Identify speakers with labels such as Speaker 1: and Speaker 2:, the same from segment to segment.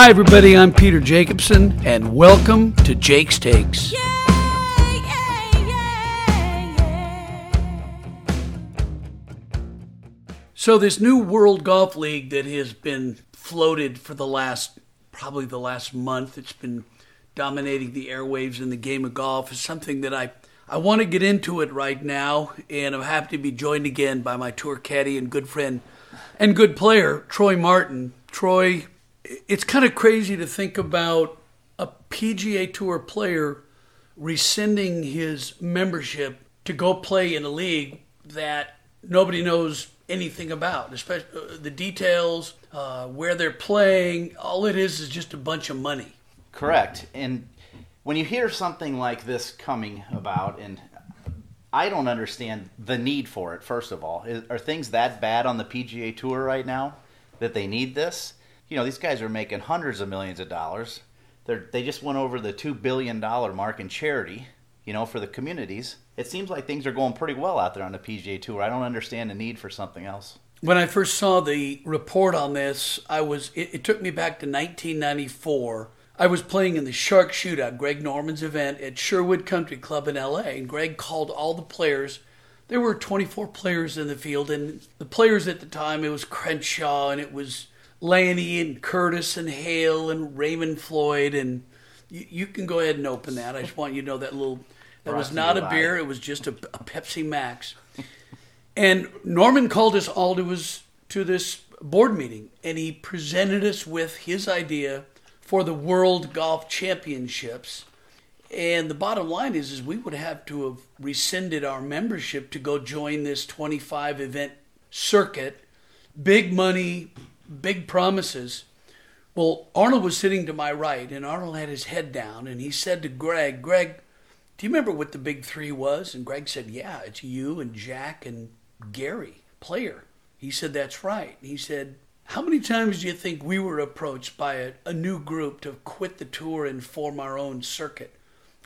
Speaker 1: Hi, everybody. I'm Peter Jacobsen, and welcome to Jake's Takes. So, this new World Golf League that has been floated for the last, probably the last month, it's been dominating the airwaves in the game of golf, is something that I, I want to get into it right now. And I'm happy to be joined again by my tour caddy and good friend and good player, Troy Martin. Troy, it's kind of crazy to think about a PGA Tour player rescinding his membership to go play in a league that nobody knows anything about, especially uh, the details, uh, where they're playing. All it is is just a bunch of money.
Speaker 2: Correct. And when you hear something like this coming about, and I don't understand the need for it, first of all. Are things that bad on the PGA Tour right now that they need this? You know, these guys are making hundreds of millions of dollars. They're, they just went over the $2 billion mark in charity, you know, for the communities. It seems like things are going pretty well out there on the PGA Tour. I don't understand the need for something else.
Speaker 1: When I first saw the report on this, I was it, it took me back to 1994. I was playing in the Shark Shootout, Greg Norman's event at Sherwood Country Club in LA, and Greg called all the players. There were 24 players in the field, and the players at the time it was Crenshaw and it was Lanny and Curtis and Hale and Raymond Floyd, and you, you can go ahead and open that. I just want you to know that little that was not a beer; it was just a, a Pepsi Max. And Norman called us all to his to this board meeting, and he presented us with his idea for the World Golf Championships. And the bottom line is, is we would have to have rescinded our membership to go join this 25 event circuit. Big money, big promises. Well, Arnold was sitting to my right, and Arnold had his head down, and he said to Greg, Greg, do you remember what the big three was? And Greg said, Yeah, it's you and Jack and Gary, player. He said, That's right. He said, How many times do you think we were approached by a, a new group to quit the tour and form our own circuit?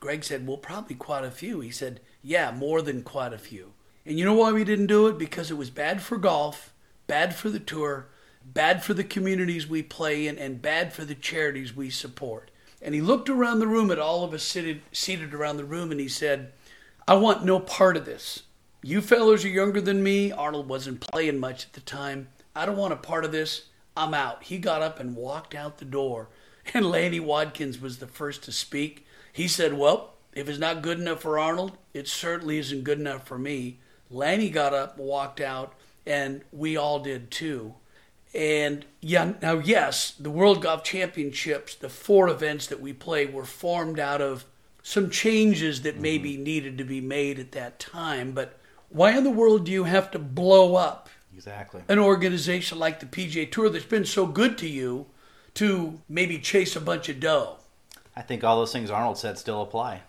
Speaker 1: Greg said, Well, probably quite a few. He said, Yeah, more than quite a few. And you know why we didn't do it? Because it was bad for golf, bad for the tour, bad for the communities we play in, and bad for the charities we support. And he looked around the room at all of us seated, seated around the room and he said, I want no part of this. You fellows are younger than me. Arnold wasn't playing much at the time. I don't want a part of this. I'm out. He got up and walked out the door. And Lanny Wadkins was the first to speak. He said, Well, if it's not good enough for Arnold, it certainly isn't good enough for me. Lanny got up, walked out, and we all did too. And yeah, now yes, the World Golf Championships, the four events that we play were formed out of some changes that maybe mm-hmm. needed to be made at that time. But why in the world do you have to blow up
Speaker 2: Exactly.
Speaker 1: an organization like the PGA Tour that's been so good to you to maybe chase a bunch of dough?
Speaker 2: I think all those things Arnold said still apply.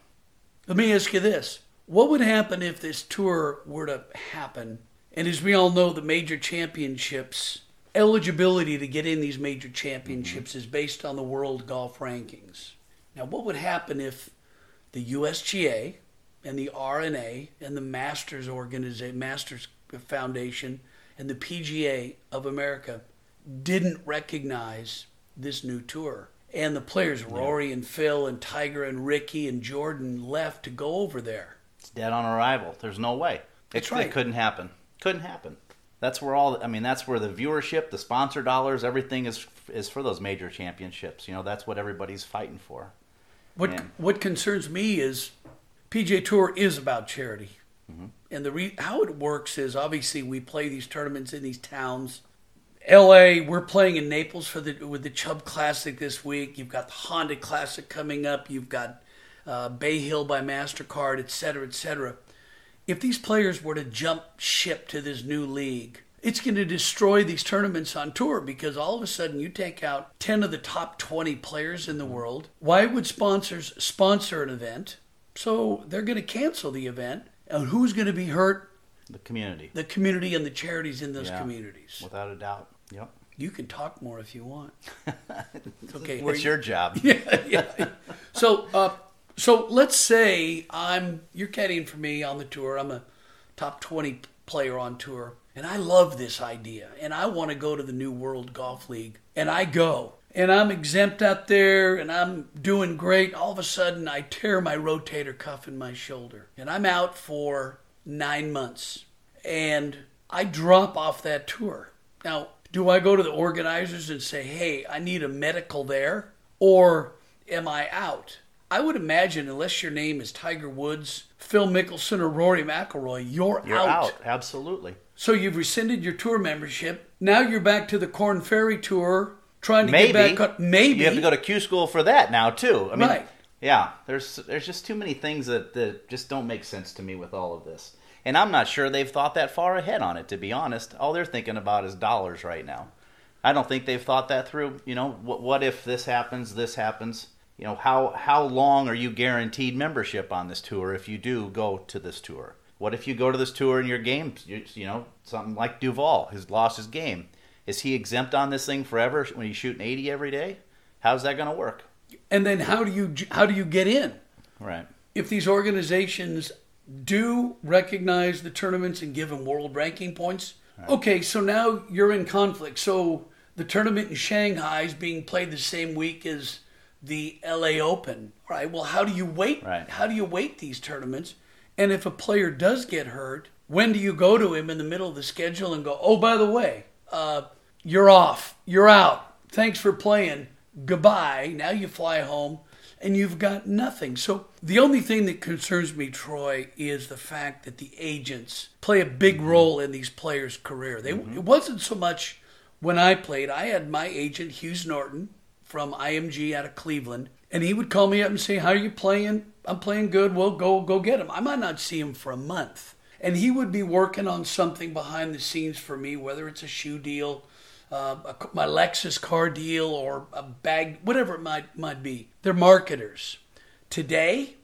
Speaker 1: Let me ask you this. What would happen if this tour were to happen? And as we all know, the major championships, eligibility to get in these major championships mm-hmm. is based on the world golf rankings. Now, what would happen if the USGA and the R&A and the Masters Organization, Masters Foundation and the PGA of America didn't recognize this new tour? And the players, Rory and Phil and Tiger and Rickie and Jordan, left to go over there.
Speaker 2: It's dead on arrival. There's no way. It,
Speaker 1: right.
Speaker 2: It couldn't happen. Couldn't happen. That's where all. I mean, that's where the viewership, the sponsor dollars, everything is is for those major championships. You know, that's what everybody's fighting for.
Speaker 1: What
Speaker 2: Man.
Speaker 1: what concerns me is PGA Tour is about charity,
Speaker 2: Mm-hmm.
Speaker 1: And the re- how it works is obviously we play these tournaments in these towns. L.A. We're playing in Naples for the with the Chubb Classic this week. You've got the Honda Classic coming up. You've got uh, Bay Hill by Mastercard, et cetera, et cetera. If these players were to jump ship to this new league, it's going to destroy these tournaments on tour because all of a sudden you take out 10 of the top 20 players in the world. Why would sponsors sponsor an event? So they're going to cancel the event. And who's going to be hurt?
Speaker 2: The community,
Speaker 1: The community and the charities in those
Speaker 2: Yeah.
Speaker 1: communities.
Speaker 2: without a doubt. Yep.
Speaker 1: You can talk more if you want. okay.
Speaker 2: What's your job?
Speaker 1: yeah, yeah. So, uh, so let's say I'm you're caddying for me on the tour. I'm a top twenty player on tour, and I love this idea, and I want to go to the New World Golf League, and I go. And I'm exempt out there and I'm doing great. All of a sudden, I tear my rotator cuff in my shoulder and I'm out for nine months. And I drop off that tour. Now, do I go to the organizers and say, hey, I need a medical there? Or am I out? I would imagine, unless your name is Tiger Woods, Phil Mickelson, or Rory McIlroy, you're,
Speaker 2: You're out. Absolutely.
Speaker 1: So you've rescinded your tour membership. Now you're back to the Corn Ferry Tour, trying to
Speaker 2: Maybe.
Speaker 1: get back. Maybe
Speaker 2: You have to go to Q school for that now too. I mean,
Speaker 1: Right.
Speaker 2: yeah, there's there's just too many things that, that just don't make sense to me with all of this. And I'm not sure they've thought that far ahead on it, to be honest. All they're thinking about is dollars right now. I don't think they've thought that through. You know, what, what if this happens, this happens? You know, how how long are you guaranteed membership on this tour if you do go to this tour? What if you go to this tour and your game, you, you know, something like Duval has lost his game? Is he exempt on this thing forever when he's shooting 80 every day? How's that going to work?
Speaker 1: and then how do you how do you get in?
Speaker 2: Right.
Speaker 1: If these organizations do recognize the tournaments and give them world ranking points, okay, so now you're in conflict. So the tournament in Shanghai is being played the same week as the LA Open, right? Well, how do you weight?
Speaker 2: Right.
Speaker 1: How do you weight these tournaments? And if a player does get hurt, when do you go to him in the middle of the schedule and go, "Oh, by the way, uh, you're off, you're out. Thanks for playing. Goodbye." Now you fly home, and you've got nothing. So the only thing that concerns me, Troy, is the fact that the agents play a big role in these players' career. They it wasn't so much when I played. I had my agent Hughes Norton from IMG out of Cleveland, and he would call me up and say, "How are you playing? I'm playing good. Well, go go get him." I might not see him for a month, and he would be working on something behind the scenes for me, whether it's a shoe deal, uh, a, my Lexus car deal, or a bag, whatever it might might be. They're marketers. Today,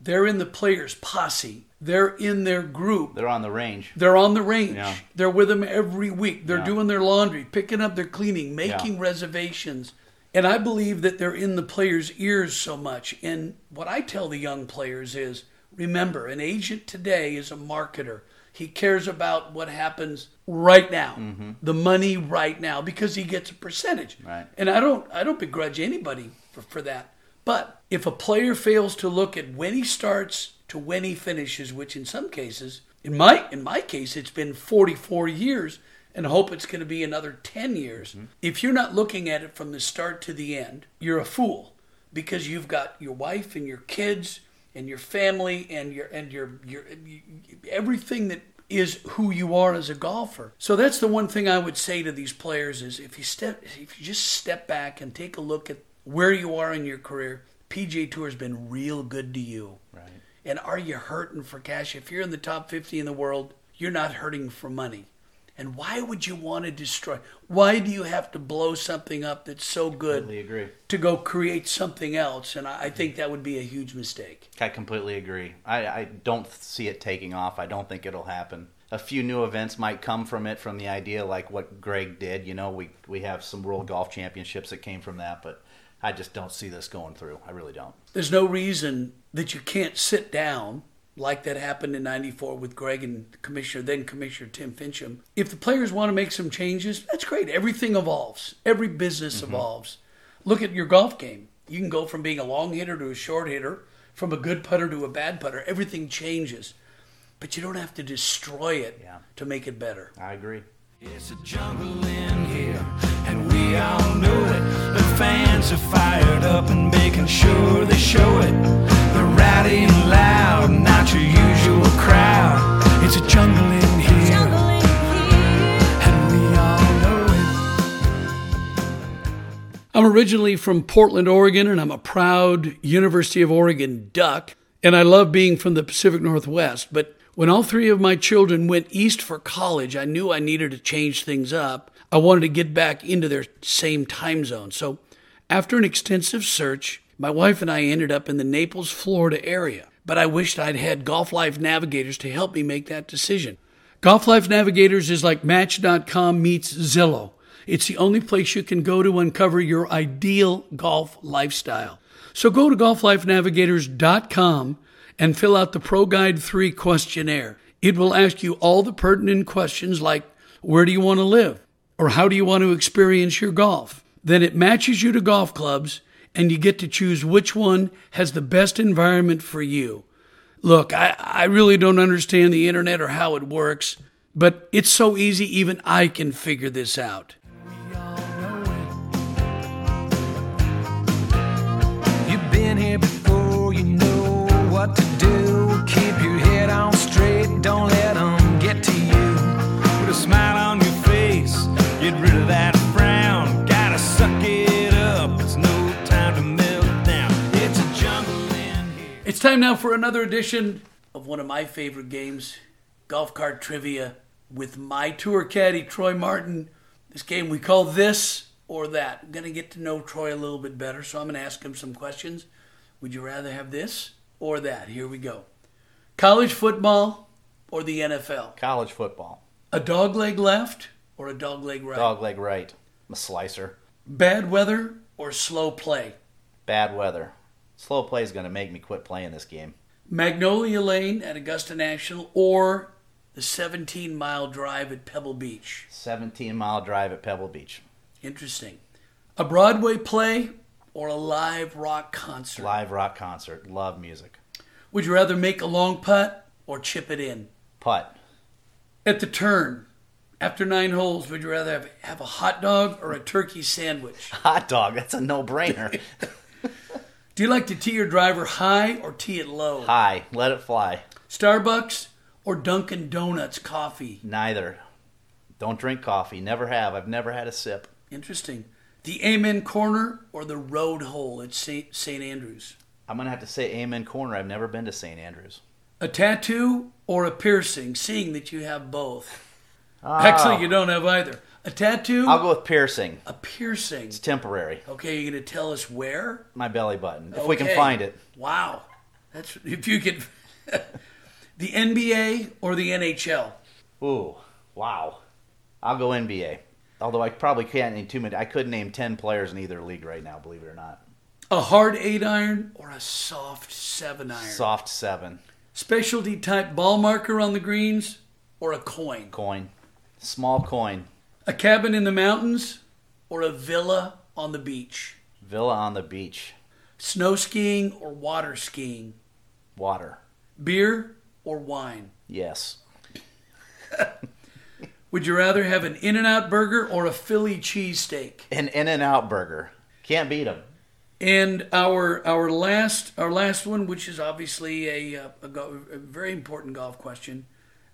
Speaker 1: they're in the players' posse. They're in their group.
Speaker 2: They're on the range.
Speaker 1: They're on the range.
Speaker 2: Yeah.
Speaker 1: They're with them every week. They're
Speaker 2: Yeah.
Speaker 1: doing their laundry, picking up their cleaning, making reservations. And I believe that they're in the players' ears so much. And what I tell the young players is remember, an agent today is a marketer. He cares about what happens right now, mm-hmm. the money right now, because he gets a percentage.
Speaker 2: Right.
Speaker 1: And I don't I don't begrudge anybody for, for that. But if a player fails to look at when he starts to when he finishes, which in some cases, in my in my case, it's been 44 years, and hope it's going to be another 10 years. Mm-hmm. If you're not looking at it from the start to the end, you're a fool because you've got your wife and your kids and your family and your and your your everything that is who you are as a golfer. So that's the one thing I would say to these players is if you step if you just step back and take a look at where you are in your career, PGA Tour has been real good to you.
Speaker 2: Right.
Speaker 1: And are you hurting for cash? If you're in the top 50 in the world, you're not hurting for money. And why would you want to destroy? Why do you have to blow something up that's so good
Speaker 2: Completely agree.
Speaker 1: to go create something else? And I I think that would be a huge mistake.
Speaker 2: I completely agree. I, I don't see it taking off. I don't think it'll happen. A few new events might come from it, from the idea like what Greg did. You know, we we have some World Golf Championships that came from that, but I just don't see this going through. I really don't.
Speaker 1: There's no reason that you can't sit down like that happened in 94 with Greg and Commissioner, then Commissioner Tim Finchem. If the players want to make some changes, that's great. Everything evolves. Every business mm-hmm. evolves. Look at your golf game. You can go from being a long hitter to a short hitter, from a good putter to a bad putter. Everything changes. But you don't have to destroy it
Speaker 2: Yeah.
Speaker 1: to make it better.
Speaker 2: I agree.
Speaker 3: It's a jungle in here, and we all know it. The fans are fired up and making sure they show it. They're rowdy and loud, not your usual crowd. It's a jungle in here, and we all know it.
Speaker 1: I'm originally from Portland, Oregon, and I'm a proud University of Oregon Duck. And I love being from the Pacific Northwest. But when all three of my children went east for college, I knew I needed to change things up. I wanted to get back into their same time zone. So after an extensive search, my wife and I ended up in the Naples, Florida area. But I wished I'd had Golf Life Navigators to help me make that decision. Golf Life Navigators is like Match.com meets Zillow. It's the only place you can go to uncover your ideal golf lifestyle. So go to golflifenavigators.com and fill out the Pro Guide 3 questionnaire. It will ask you all the pertinent questions like where do you want to live? Or how do you want to experience your golf? Then it matches you to golf clubs and you get to choose which one has the best environment for you. Look, I, I really don't understand the internet or how it works, but it's so easy, even I can figure this out.
Speaker 3: You've been here before, you know what to do. Keep your head on straight, don't let time
Speaker 1: now for another edition of one of my favorite games, Golf Cart Trivia, with my tour caddy, Troy Martin. This game we call This or That. I'm going to get to know Troy a little bit better, so I'm going to ask him some questions. Would you rather have this or that? Here we go. College football or the NFL?
Speaker 2: College football.
Speaker 1: A dog leg left or a dog leg right?
Speaker 2: Dog leg right. I'm a slicer.
Speaker 1: Bad weather or slow play?
Speaker 2: Bad weather. Slow play is going to make me quit playing this game.
Speaker 1: Magnolia Lane at Augusta National or the 17 mile drive at Pebble Beach?
Speaker 2: 17 mile drive at Pebble Beach.
Speaker 1: Interesting. A Broadway play or a live rock concert?
Speaker 2: Live rock concert. Love music.
Speaker 1: Would you rather make a long putt or chip it in?
Speaker 2: Putt.
Speaker 1: At the turn, after nine holes, would you rather have, have a hot dog or a turkey sandwich?
Speaker 2: Hot dog. That's a no brainer.
Speaker 1: Do you like to tee your driver high or tee it low?
Speaker 2: High. Let it fly.
Speaker 1: Starbucks or Dunkin' Donuts coffee?
Speaker 2: Neither. Don't drink coffee. Never have. I've never had a sip.
Speaker 1: Interesting. The Amen Corner or the Road Hole at St. St. Andrews?
Speaker 2: I'm going to have to say Amen Corner. I've never been to St. Andrews.
Speaker 1: A tattoo or a piercing, seeing that you have both?
Speaker 2: Oh,
Speaker 1: Actually, you don't have either. A tattoo,
Speaker 2: I'll go with piercing.
Speaker 1: a piercing.
Speaker 2: It's temporary.
Speaker 1: Okay, you're going to tell us where?
Speaker 2: My belly button. If we can find it.
Speaker 1: Wow. That's if you could the NBA or the NHL.
Speaker 2: Ooh, wow. I'll go NBA. Although I probably can't name too many. I could name 10 players in either league right now, believe it or not.
Speaker 1: A hard 8 iron or a soft 7 iron.
Speaker 2: Soft 7.
Speaker 1: Specialty type ball marker on the greens or a coin.
Speaker 2: Coin. Small coin.
Speaker 1: A cabin in the mountains or a villa on the beach.
Speaker 2: Villa on the beach.
Speaker 1: Snow skiing or water skiing.
Speaker 2: Water.
Speaker 1: Beer or wine.
Speaker 2: Yes.
Speaker 1: Would you rather have an In N Out burger or a Philly cheesesteak?
Speaker 2: An In and Out burger. Can't beat them.
Speaker 1: And our our last our last one, which is obviously a, uh, a, go- a very important golf question: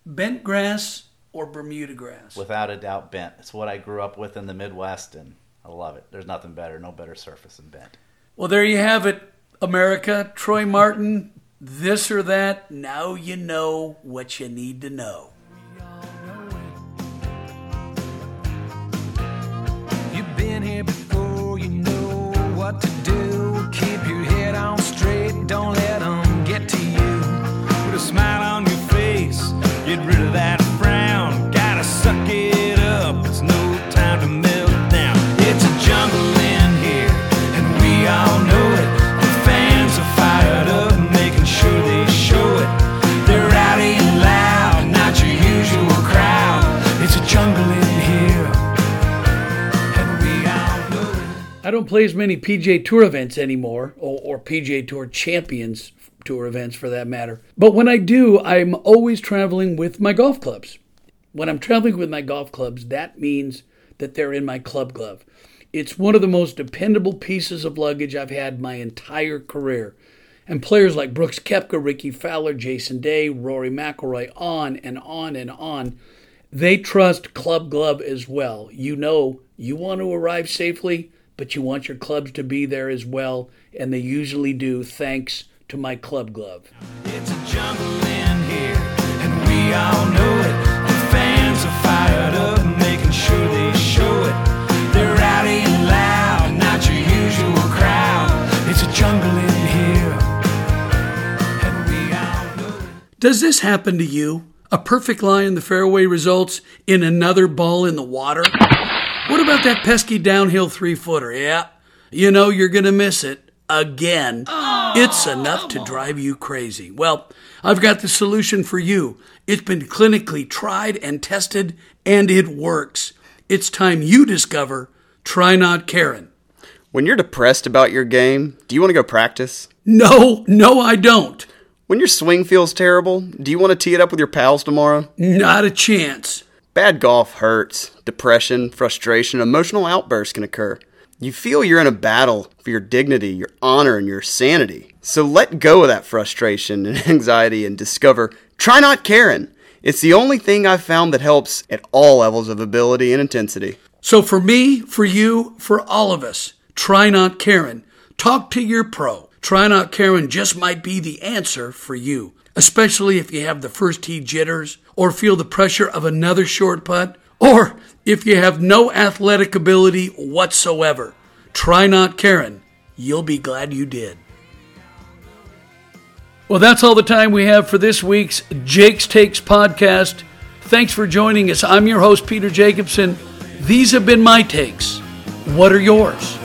Speaker 1: bent grass or Bermuda grass?
Speaker 2: Without a doubt, bent. It's what I grew up with in the Midwest, and I love it. There's nothing better. No better surface than bent.
Speaker 1: well, there you have it, America. Troy Martin, this or that. Now you know what you need to know.
Speaker 3: You've been here before,
Speaker 1: play as many PJ Tour events anymore, or, or PJ Tour Champions Tour events for that matter. But when I do, I'm always traveling with my golf clubs. When I'm traveling with my golf clubs, that means that they're in my club glove. It's one of the most dependable pieces of luggage I've had my entire career. And players like Brooks Koepka, Rickie Fowler, Jason Day, Rory McIlroy, on and on and on, they trust Club Glove as well. You know, you want to arrive safely, but you want your clubs to be there as well, and they usually do thanks to my Club Glove.
Speaker 3: It's a jungle in here, and we all know it. The fans are fired up, making sure they show it. They're rowdy and loud, not your usual crowd. It's a jungle in here, and we all know it.
Speaker 1: Does this happen to you? A perfect lie in the fairway results in another ball in the water? What about that pesky downhill three footer? Yeah, you know you're going to miss it again. Oh. It's enough to drive you crazy. Well, I've got the solution for you. It's been clinically tried and tested, and it works. It's time you discover Try Not Karen.
Speaker 4: When you're depressed about your game, do you want to go practice?
Speaker 1: No, no, I don't.
Speaker 4: When your swing feels terrible, do you want to tee it up with your pals tomorrow?
Speaker 1: Not a chance.
Speaker 4: Bad golf hurts. Depression, frustration, emotional outbursts can occur. You feel you're in a battle for your dignity, your honor, and your sanity. So let go of that frustration and anxiety and discover Try Not Karen. It's the only thing I've found that helps at all levels of ability and intensity.
Speaker 1: So for me, for you, for all of us, Try Not Karen. Talk to your pro. Try Not Karen just might be the answer for you, especially if you have the first tee jitters or feel the pressure of another short putt or if you have no athletic ability whatsoever. Try Not Karen. You'll be glad you did. Well, that's all the time we have for this week's Jake's Takes podcast. Thanks for joining us. I'm your host, Peter Jacobsen. These have been my takes. What are yours?